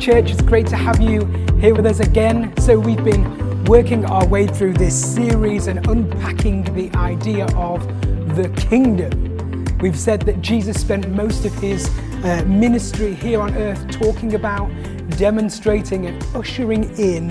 Church, it's great to have you here with us again. So, we've been working our way through this series and unpacking the idea of the kingdom. We've said that Jesus spent most of his uh, ministry here on earth talking about, demonstrating, and ushering in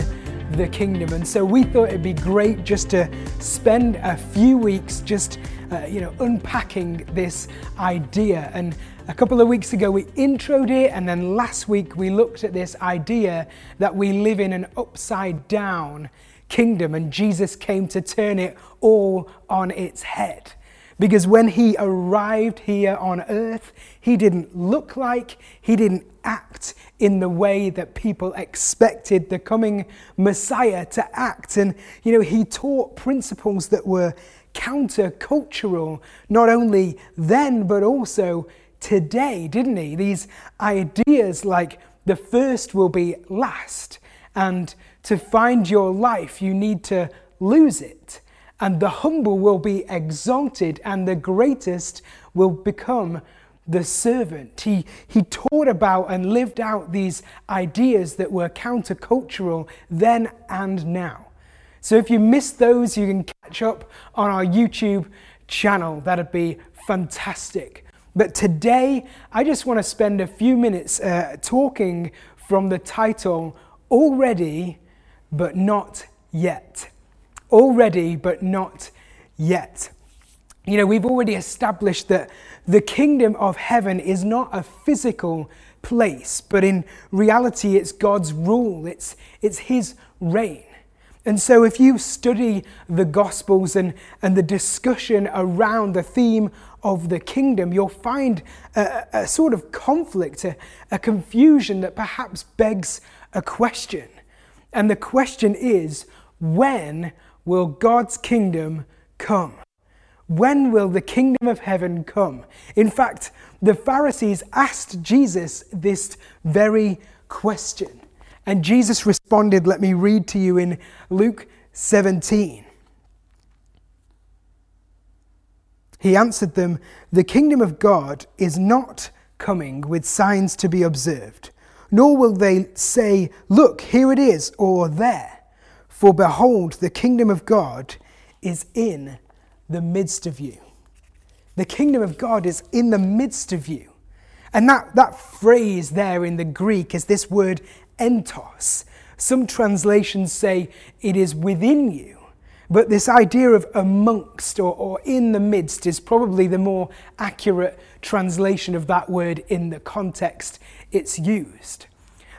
the kingdom. And so we thought it'd be great just to spend a few weeks just, uh, you know, unpacking this idea. And a couple of weeks ago we introed it, and then last week we looked at this idea that we live in an upside down kingdom, and Jesus came to turn it all on its head. Because when he arrived here on earth, he didn't look like, he didn't act in the way that people expected the coming Messiah to act. And, you know, he taught principles that were countercultural, not only then, but also today, didn't he? These ideas like the first will be last, and to find your life, you need to lose it and the humble will be exalted, and the greatest will become the servant. He, he taught about and lived out these ideas that were countercultural then and now. So if you missed those, you can catch up on our YouTube channel. That'd be fantastic. But today, I just want to spend a few minutes uh, talking from the title Already, but Not Yet already, but not yet. You know, we've already established that the kingdom of heaven is not a physical place, but in reality, it's God's rule, it's, it's His reign. And so, if you study the Gospels and, and the discussion around the theme of the kingdom, you'll find a, a sort of conflict, a, a confusion that perhaps begs a question. And the question is when will God's kingdom come? When will the kingdom of heaven come? In fact, the Pharisees asked Jesus this very question. And Jesus responded, let me read to you in Luke 17. He answered them, The kingdom of God is not coming with signs to be observed, nor will they say, Look, here it is, or there. For behold, the kingdom of God is in the midst of you. The kingdom of God is in the midst of you. And that, that phrase there in the Greek is this word entos. Some translations say it is within you. But this idea of amongst or, or in the midst is probably the more accurate translation of that word in the context it's used.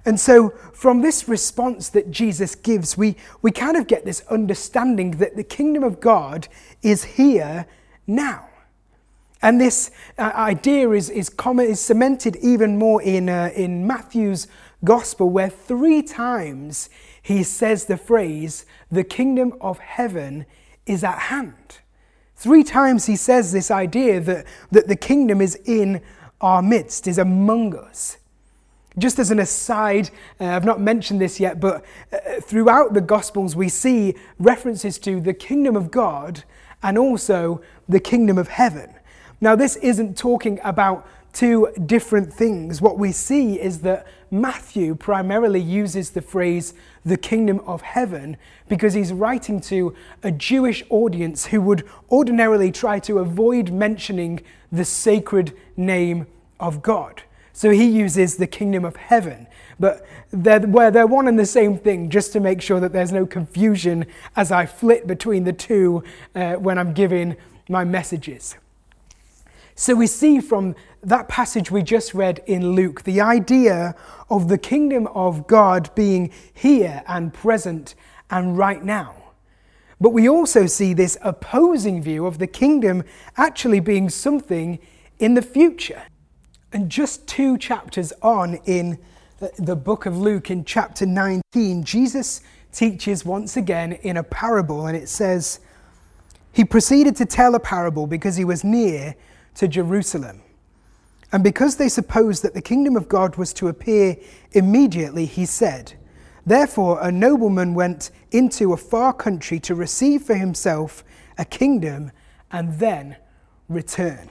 And so, from this response that Jesus gives, we, we kind of get this understanding that the kingdom of God is here now. And this uh, idea is, is, common, is cemented even more in, uh, in Matthew's gospel, where three times he says the phrase, the kingdom of heaven is at hand. Three times he says this idea that, that the kingdom is in our midst, is among us. Just as an aside, uh, I've not mentioned this yet, but uh, throughout the Gospels we see references to the kingdom of God and also the kingdom of heaven. Now, this isn't talking about two different things. What we see is that Matthew primarily uses the phrase the kingdom of heaven because he's writing to a Jewish audience who would ordinarily try to avoid mentioning the sacred name of God. So he uses the kingdom of heaven, but they're, where they're one and the same thing, just to make sure that there's no confusion as I flit between the two uh, when I'm giving my messages. So we see from that passage we just read in Luke the idea of the kingdom of God being here and present and right now. But we also see this opposing view of the kingdom actually being something in the future. And just two chapters on in the book of Luke, in chapter 19, Jesus teaches once again in a parable, and it says, He proceeded to tell a parable because he was near to Jerusalem. And because they supposed that the kingdom of God was to appear immediately, he said, Therefore, a nobleman went into a far country to receive for himself a kingdom and then return.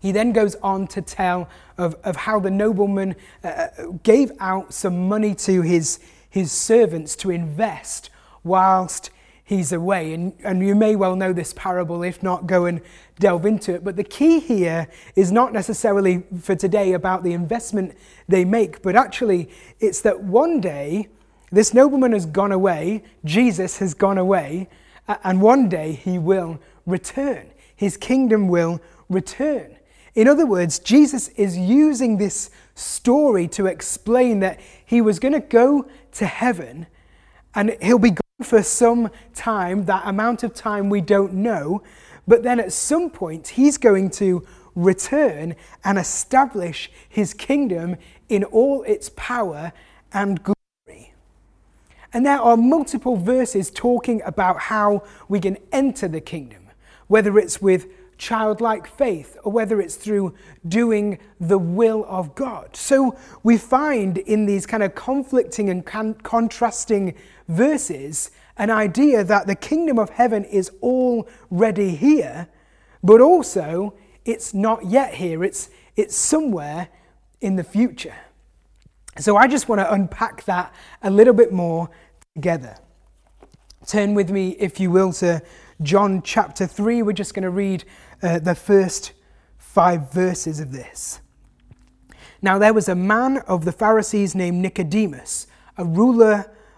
He then goes on to tell of, of how the nobleman uh, uh, gave out some money to his, his servants to invest whilst he's away. And, and you may well know this parable, if not, go and delve into it. But the key here is not necessarily for today about the investment they make, but actually it's that one day this nobleman has gone away, Jesus has gone away, and one day he will return. His kingdom will return. In other words, Jesus is using this story to explain that he was going to go to heaven and he'll be for some time, that amount of time we don't know, but then at some point he's going to return and establish his kingdom in all its power and glory. And there are multiple verses talking about how we can enter the kingdom, whether it's with childlike faith or whether it's through doing the will of God. So we find in these kind of conflicting and con- contrasting verses an idea that the kingdom of heaven is already here, but also it's not yet here, it's, it's somewhere in the future. So I just want to unpack that a little bit more together. Turn with me, if you will, to John chapter 3. We're just going to read uh, the first five verses of this. Now, there was a man of the Pharisees named Nicodemus, a ruler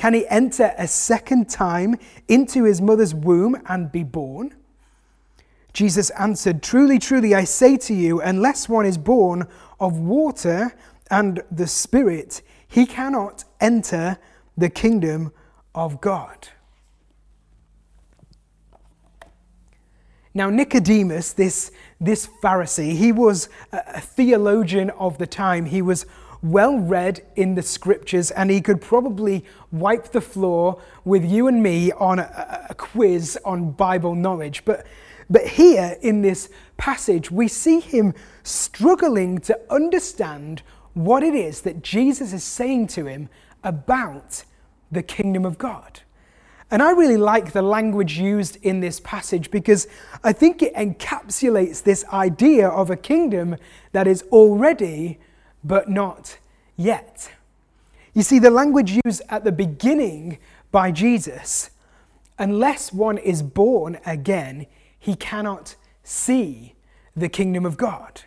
Can he enter a second time into his mother's womb and be born? Jesus answered, Truly, truly, I say to you, unless one is born of water and the Spirit, he cannot enter the kingdom of God. Now, Nicodemus, this, this Pharisee, he was a theologian of the time. He was well read in the scriptures, and he could probably wipe the floor with you and me on a, a quiz on Bible knowledge. But, but here in this passage, we see him struggling to understand what it is that Jesus is saying to him about the kingdom of God. And I really like the language used in this passage because I think it encapsulates this idea of a kingdom that is already but not yet. You see, the language used at the beginning by Jesus, unless one is born again, he cannot see the kingdom of God.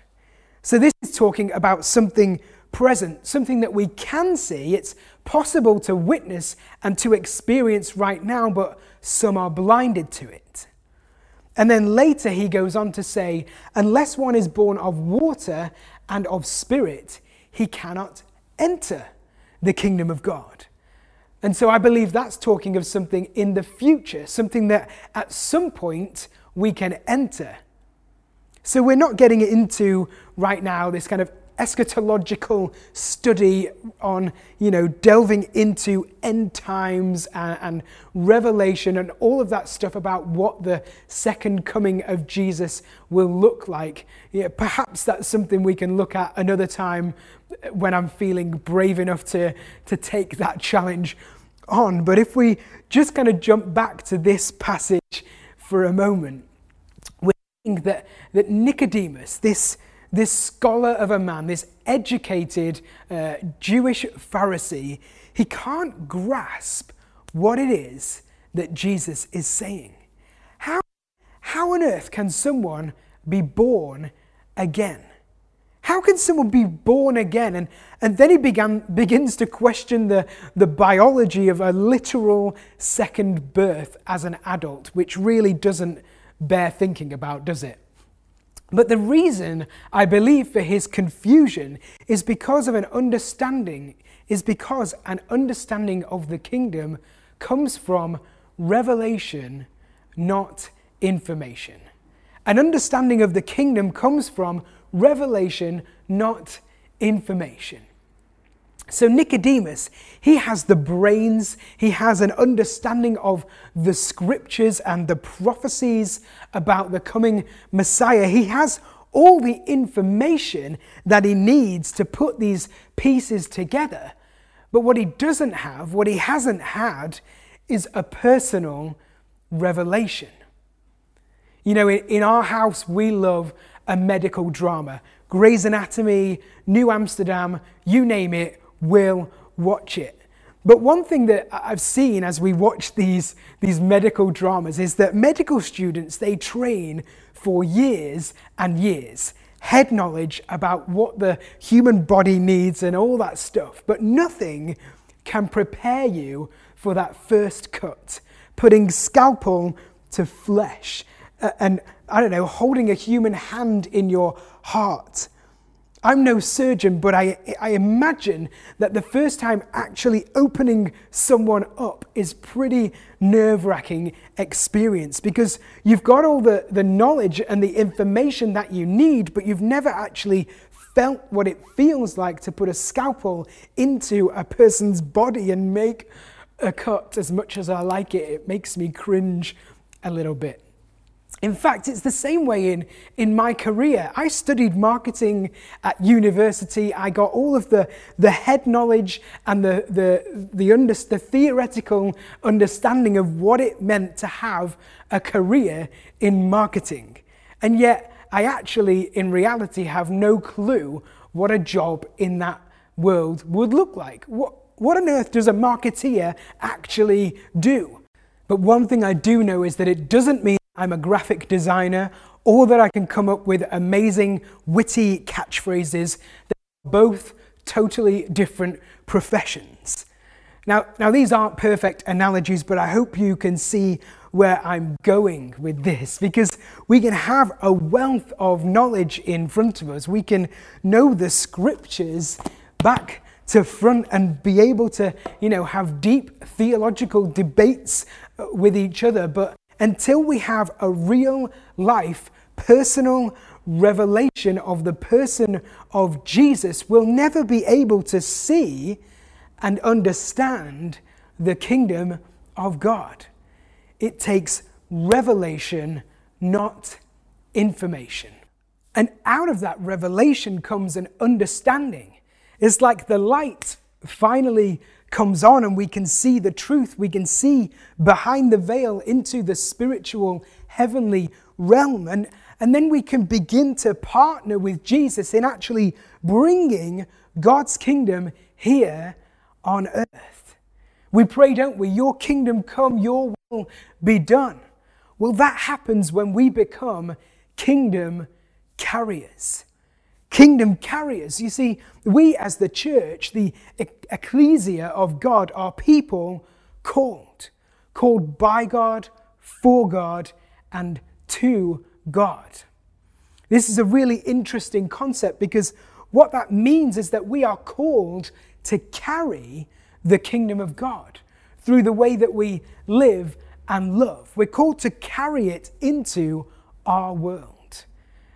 So, this is talking about something present, something that we can see. It's possible to witness and to experience right now, but some are blinded to it. And then later he goes on to say, unless one is born of water and of spirit, he cannot enter the kingdom of God. And so I believe that's talking of something in the future, something that at some point we can enter. So we're not getting into right now this kind of eschatological study on, you know, delving into end times and, and, revelation and all of that stuff about what the second coming of Jesus will look like. Yeah, perhaps that's something we can look at another time when I'm feeling brave enough to, to take that challenge on. But if we just kind of jump back to this passage for a moment, we're seeing that, that Nicodemus, this this scholar of a man, this educated uh, Jewish Pharisee, he can't grasp what it is that Jesus is saying. How, how on earth can someone be born again? How can someone be born again? And, and then he began, begins to question the, the biology of a literal second birth as an adult, which really doesn't bear thinking about, does it? But the reason I believe for his confusion is because of an understanding, is because an understanding of the kingdom comes from revelation, not information. An understanding of the kingdom comes from revelation, not information. So, Nicodemus, he has the brains, he has an understanding of the scriptures and the prophecies about the coming Messiah. He has all the information that he needs to put these pieces together. But what he doesn't have, what he hasn't had, is a personal revelation. You know, in our house, we love a medical drama. Grey's Anatomy, New Amsterdam, you name it, we'll watch it. But one thing that I've seen as we watch these, these medical dramas is that medical students, they train for years and years. Head knowledge about what the human body needs and all that stuff. But nothing can prepare you for that first cut, putting scalpel to flesh, and I don't know, holding a human hand in your heart I'm no surgeon, but I, I imagine that the first time actually opening someone up is pretty nerve wracking experience because you've got all the, the knowledge and the information that you need, but you've never actually felt what it feels like to put a scalpel into a person's body and make a cut as much as I like it. It makes me cringe a little bit. In fact, it's the same way in, in my career. I studied marketing at university. I got all of the, the head knowledge and the, the, the, under, the theoretical understanding of what it meant to have a career in marketing. And yet, I actually, in reality, have no clue what a job in that world would look like. What, what on earth does a marketeer actually do? But one thing I do know is that it doesn't mean I'm a graphic designer, or that I can come up with amazing, witty catchphrases that are both totally different professions. Now, now, these aren't perfect analogies, but I hope you can see where I'm going with this because we can have a wealth of knowledge in front of us. We can know the scriptures back to front and be able to, you know, have deep theological debates uh, with each other, but until we have a real life, personal revelation of the person of Jesus, we'll never be able to see and understand the kingdom of God. It takes revelation, not information. And out of that revelation comes an understanding. It's like the light finally comes on and we can see the truth. We can see behind the veil into the spiritual heavenly realm. And, and then we can begin to partner with Jesus in actually bringing God's kingdom here on earth. We pray, don't we? Your kingdom come, your will be done. Well, that happens when we become kingdom carriers kingdom carriers. You see, we as the church, the ecclesia of God, are people called, called by God, for God, and to God. This is a really interesting concept because what that means is that we are called to carry the kingdom of God through the way that we live and love. We're called to carry it into our world.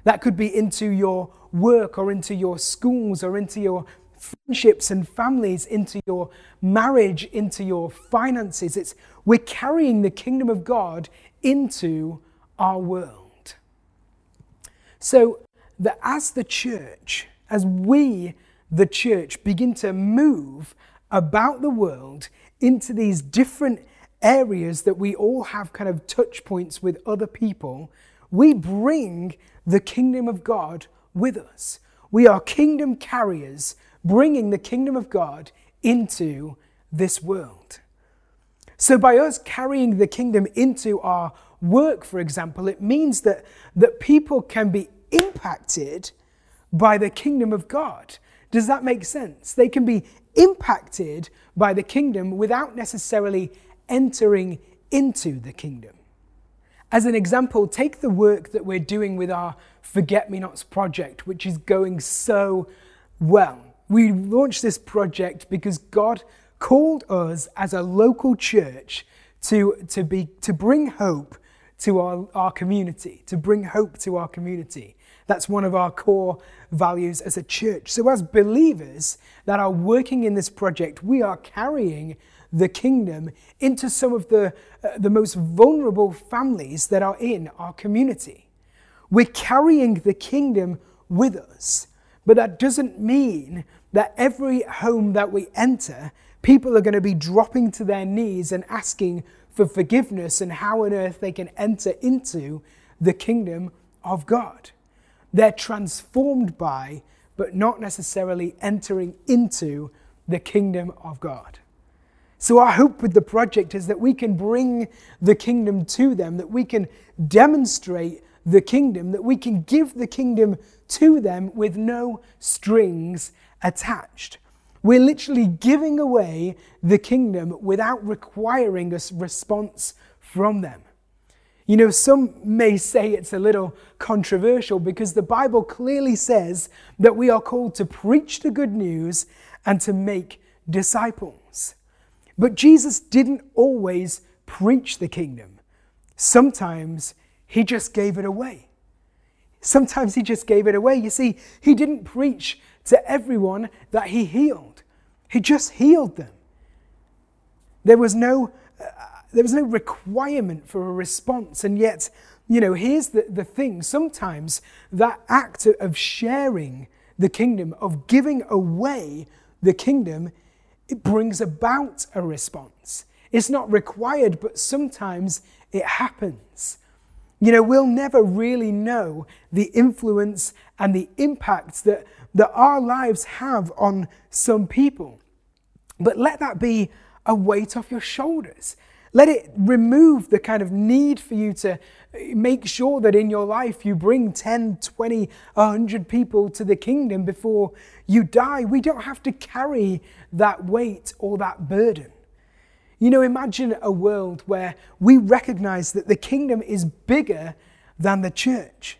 That could be into your work or into your schools or into your friendships and families, into your marriage, into your finances. It's we're carrying the kingdom of God into our world. So that as the church, as we, the church, begin to move about the world into these different areas that we all have kind of touch points with other people, we bring the kingdom of God with us. We are kingdom carriers, bringing the kingdom of God into this world. So, by us carrying the kingdom into our work, for example, it means that, that people can be impacted by the kingdom of God. Does that make sense? They can be impacted by the kingdom without necessarily entering into the kingdom. As an example, take the work that we're doing with our Forget Me Nots project, which is going so well. We launched this project because God called us as a local church to, to, be, to bring hope to our, our community, to bring hope to our community. That's one of our core values as a church. So, as believers that are working in this project, we are carrying the kingdom into some of the, uh, the most vulnerable families that are in our community. We're carrying the kingdom with us, but that doesn't mean that every home that we enter, people are going to be dropping to their knees and asking for forgiveness and how on earth they can enter into the kingdom of God. They're transformed by, but not necessarily entering into the kingdom of God. So, our hope with the project is that we can bring the kingdom to them, that we can demonstrate the kingdom, that we can give the kingdom to them with no strings attached. We're literally giving away the kingdom without requiring a response from them. You know, some may say it's a little controversial because the Bible clearly says that we are called to preach the good news and to make disciples. But Jesus didn't always preach the kingdom. Sometimes he just gave it away. Sometimes he just gave it away. You see, he didn't preach to everyone that he healed, he just healed them. There was no, uh, there was no requirement for a response. And yet, you know, here's the, the thing sometimes that act of sharing the kingdom, of giving away the kingdom, it brings about a response. It's not required, but sometimes it happens. You know, we'll never really know the influence and the impact that, that our lives have on some people. But let that be a weight off your shoulders. Let it remove the kind of need for you to make sure that in your life you bring 10, 20, 100 people to the kingdom before you die. We don't have to carry that weight or that burden. You know, imagine a world where we recognize that the kingdom is bigger than the church.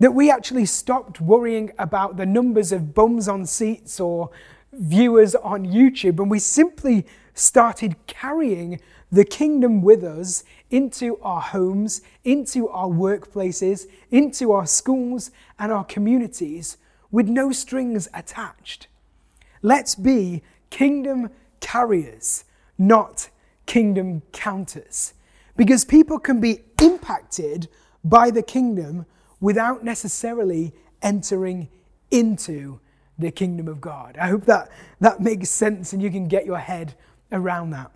That we actually stopped worrying about the numbers of bums on seats or viewers on YouTube and we simply started carrying the kingdom with us into our homes, into our workplaces, into our schools and our communities with no strings attached. Let's be kingdom carriers, not kingdom counters. Because people can be impacted by the kingdom without necessarily entering into the kingdom of God. I hope that that makes sense and you can get your head around that.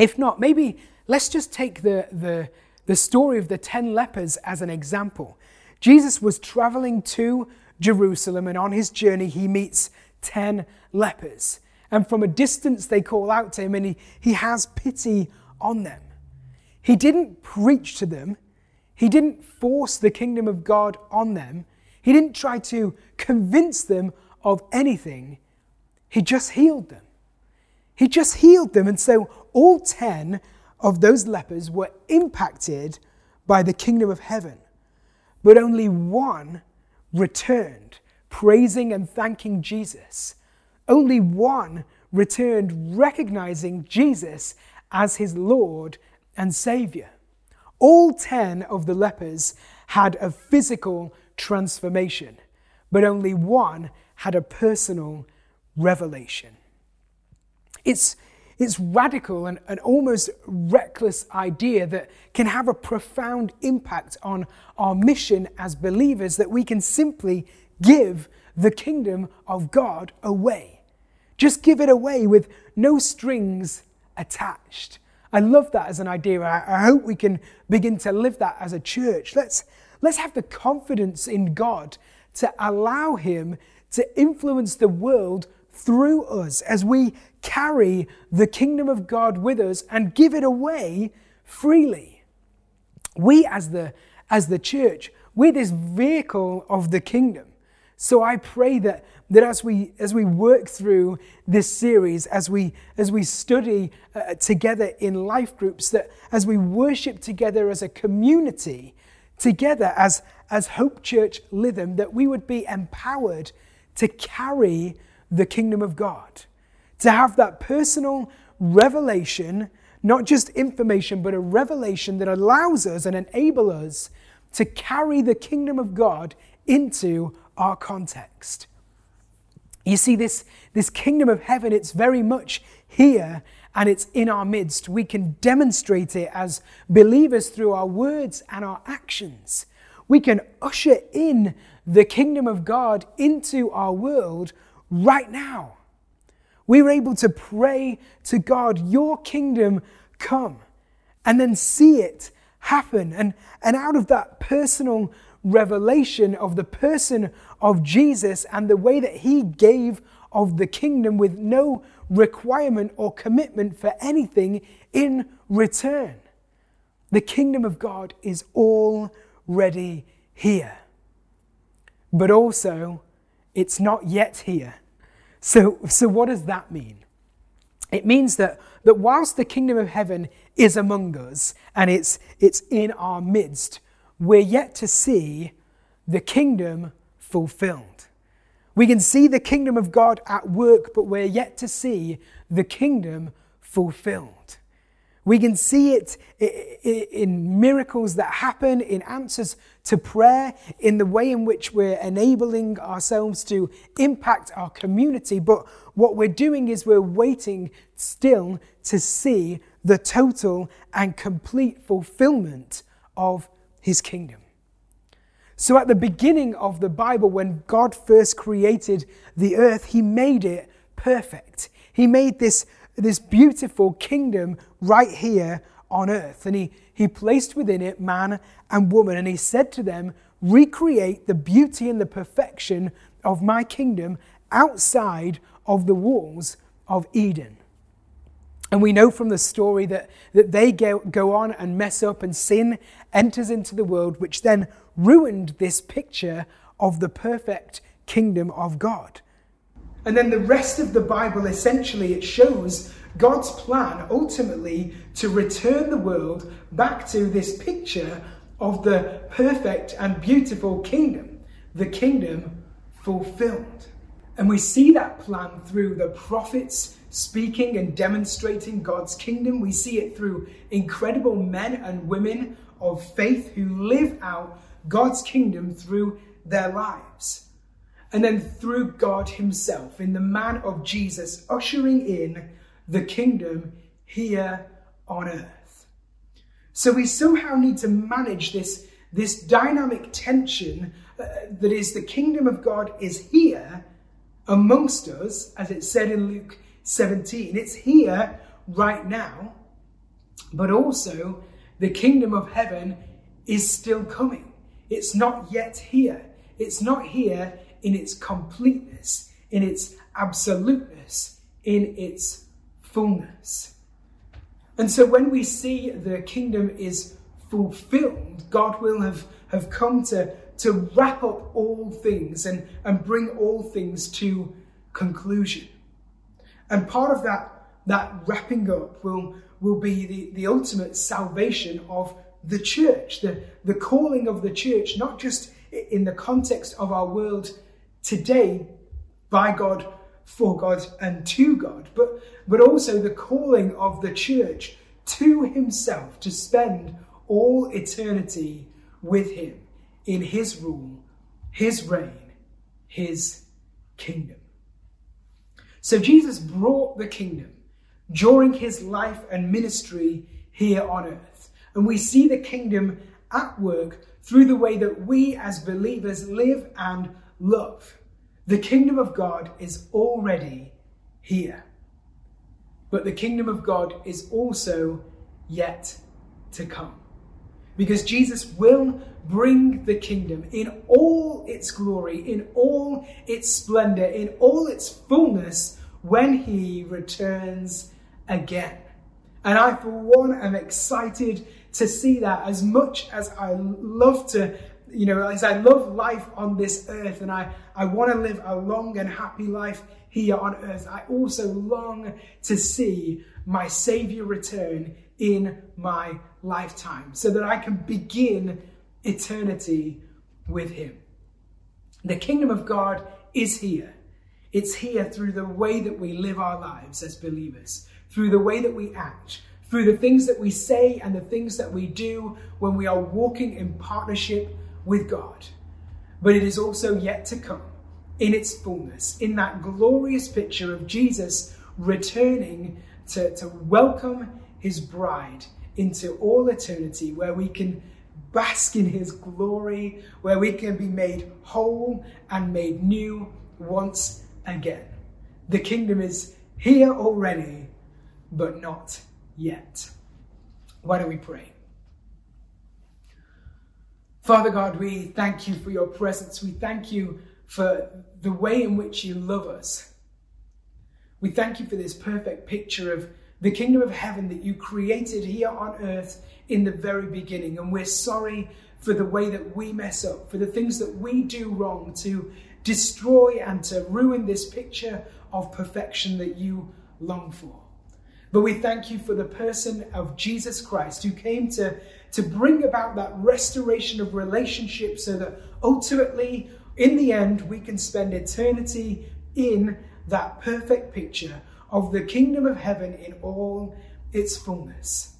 If not, maybe let's just take the, the, the story of the 10 lepers as an example. Jesus was traveling to Jerusalem, and on his journey, he meets 10 lepers. And from a distance, they call out to him, and he, he has pity on them. He didn't preach to them, he didn't force the kingdom of God on them, he didn't try to convince them of anything. He just healed them. He just healed them. And so all 10 of those lepers were impacted by the kingdom of heaven. But only one returned, praising and thanking Jesus. Only one returned, recognizing Jesus as his Lord and Savior. All 10 of the lepers had a physical transformation, but only one had a personal revelation. It's, it's radical and an almost reckless idea that can have a profound impact on our mission as believers that we can simply give the kingdom of God away. Just give it away with no strings attached. I love that as an idea. I, hope we can begin to live that as a church. Let's, let's have the confidence in God to allow Him to influence the world through us as we carry the kingdom of God with us and give it away freely. We, as the, as the church, we're this vehicle of the kingdom. So I pray that, that as, we, as we work through this series, as we, as we study uh, together in life groups, that as we worship together as a community, together as, as Hope Church Lytham, that we would be empowered to carry the kingdom of God, to have that personal revelation, Not just information, but a revelation that allows us and enable us to carry the kingdom of God into our context. You see, this, this kingdom of heaven, it's very much here and it's in our midst. We can demonstrate it as believers through our words and our actions. We can usher in the kingdom of God into our world right now. We were able to pray to God, Your kingdom come, and then see it happen. And, and out of that personal revelation of the person of Jesus and the way that he gave of the kingdom with no requirement or commitment for anything in return. The kingdom of God is already here. But also, it's not yet here. So, so what does that mean? It means that, that whilst the kingdom of heaven is among us and it's, it's in our midst, we're yet to see the kingdom fulfilled. We can see the kingdom of God at work, but we're yet to see the kingdom fulfilled. We can see it in miracles that happen, in answers to prayer, in the way in which we're enabling ourselves to impact our community. But what we're doing is we're waiting still to see the total and complete fulfillment of his kingdom. So, at the beginning of the Bible, when God first created the earth, he made it perfect. He made this, this beautiful kingdom right here on earth. And he, he placed within it man and woman. And he said to them, Recreate the beauty and the perfection of my kingdom outside of the walls of Eden. And we know from the story that, that they go, go on and mess up, and sin enters into the world, which then ruined this picture of the perfect kingdom of God. And then the rest of the Bible essentially it shows God's plan ultimately to return the world back to this picture of the perfect and beautiful kingdom, the kingdom fulfilled. And we see that plan through the prophets speaking and demonstrating God's kingdom. We see it through incredible men and women of faith who live out God's kingdom through their lives. And then through God Himself, in the man of Jesus, ushering in the kingdom here on earth. So we somehow need to manage this, this dynamic tension uh, that is the kingdom of God is here amongst us, as it said in Luke 17. It's here right now, but also the kingdom of heaven is still coming. It's not yet here. It's not here in its completeness, in its absoluteness, in its fullness. And so when we see the kingdom is fulfilled, God will have, have come to, to wrap up all things and, and bring all things to conclusion. And part of that, that wrapping up will, will be the, the ultimate salvation of the church, the, the calling of the church, not just in the context of our world today by God, for God, and to God, but, but also the calling of the church to Himself to spend all eternity with Him in His rule, His reign, His kingdom. So Jesus brought the kingdom during his life and ministry here on earth. And we see the kingdom at work through the way that we as believers live and love. The kingdom of God is already here. But the kingdom of God is also yet to come. Because Jesus will bring the kingdom in all its glory, in all its splendor, in all its fullness when he returns again. And I, for one, am excited to see that as much as I love to, you know, as I love life on this earth and I, I want to live a long and happy life here on earth, I also long to see my Savior return in my lifetime so that I can begin eternity with Him. The kingdom of God is here. It's here through the way that we live our lives as believers, through the way that we act, through the things that we say and the things that we do when we are walking in partnership with God. But it is also yet to come in its fullness, in that glorious picture of Jesus returning to, to welcome his bride into all eternity, where we can bask in his glory, where we can be made whole and made new once again. The kingdom is here already, but not yet. Why don't we pray? Father God, we thank you for your presence. We thank you for the way in which you love us. We thank you for this perfect picture of the kingdom of heaven that you created here on earth in the very beginning. And we're sorry for the way that we mess up, for the things that we do wrong to destroy and to ruin this picture of perfection that you long for. But we thank you for the person of Jesus Christ who came to, to bring about that restoration of relationship so that ultimately, in the end, we can spend eternity in that perfect picture of the kingdom of heaven in all its fullness.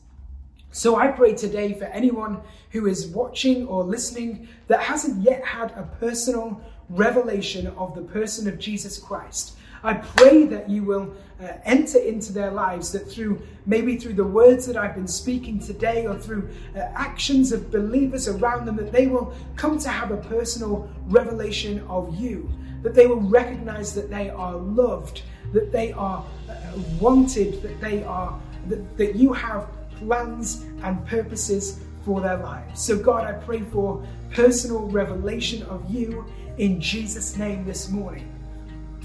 So I pray today for anyone who is watching or listening that hasn't yet had a personal revelation of the person of Jesus Christ. I pray that you will uh, enter into their lives, that through maybe through the words that I've been speaking today or through uh, actions of believers around them, that they will come to have a personal revelation of you, that they will recognize that they are loved, that they are uh, wanted, that they are that, that you have plans and purposes for their lives. So, God, I pray for personal revelation of you in Jesus' name this morning.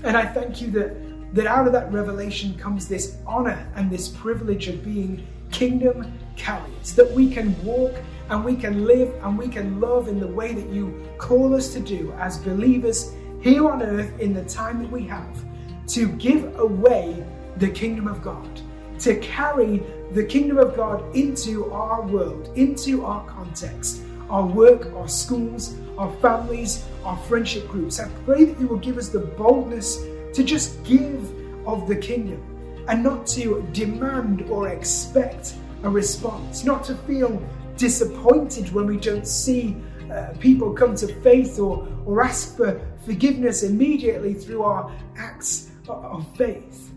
And I thank you that, that out of that revelation comes this honor and this privilege of being kingdom carriers, that we can walk and we can live and we can love in the way that you call us to do as believers here on earth in the time that we have to give away the kingdom of God, to carry the kingdom of God into our world, into our context, our work, our schools, our families, our friendship groups. I pray that you will give us the boldness to just give of the kingdom and not to demand or expect a response, not to feel disappointed when we don't see uh, people come to faith or, or ask for forgiveness immediately through our acts of faith.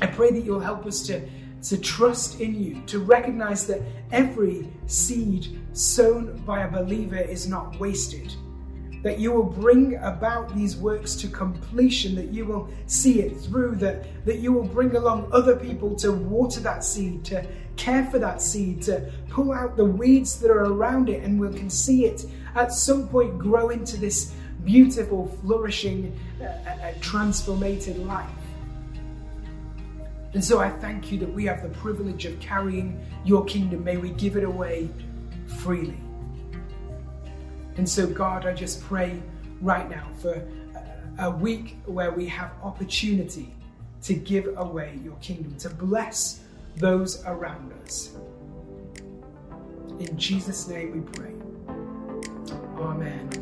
I pray that you'll help us to, to trust in you, to recognize that every seed sown by a believer is not wasted. That you will bring about these works to completion, that you will see it through, that, that you will bring along other people to water that seed, to care for that seed, to pull out the weeds that are around it, and we can see it at some point grow into this beautiful, flourishing, uh, uh, life. And so I thank you that we have the privilege of carrying your kingdom. May we give it away freely. And so, God, I just pray right now for a week where we have opportunity to give away your kingdom, to bless those around us. In Jesus' name we pray. Amen.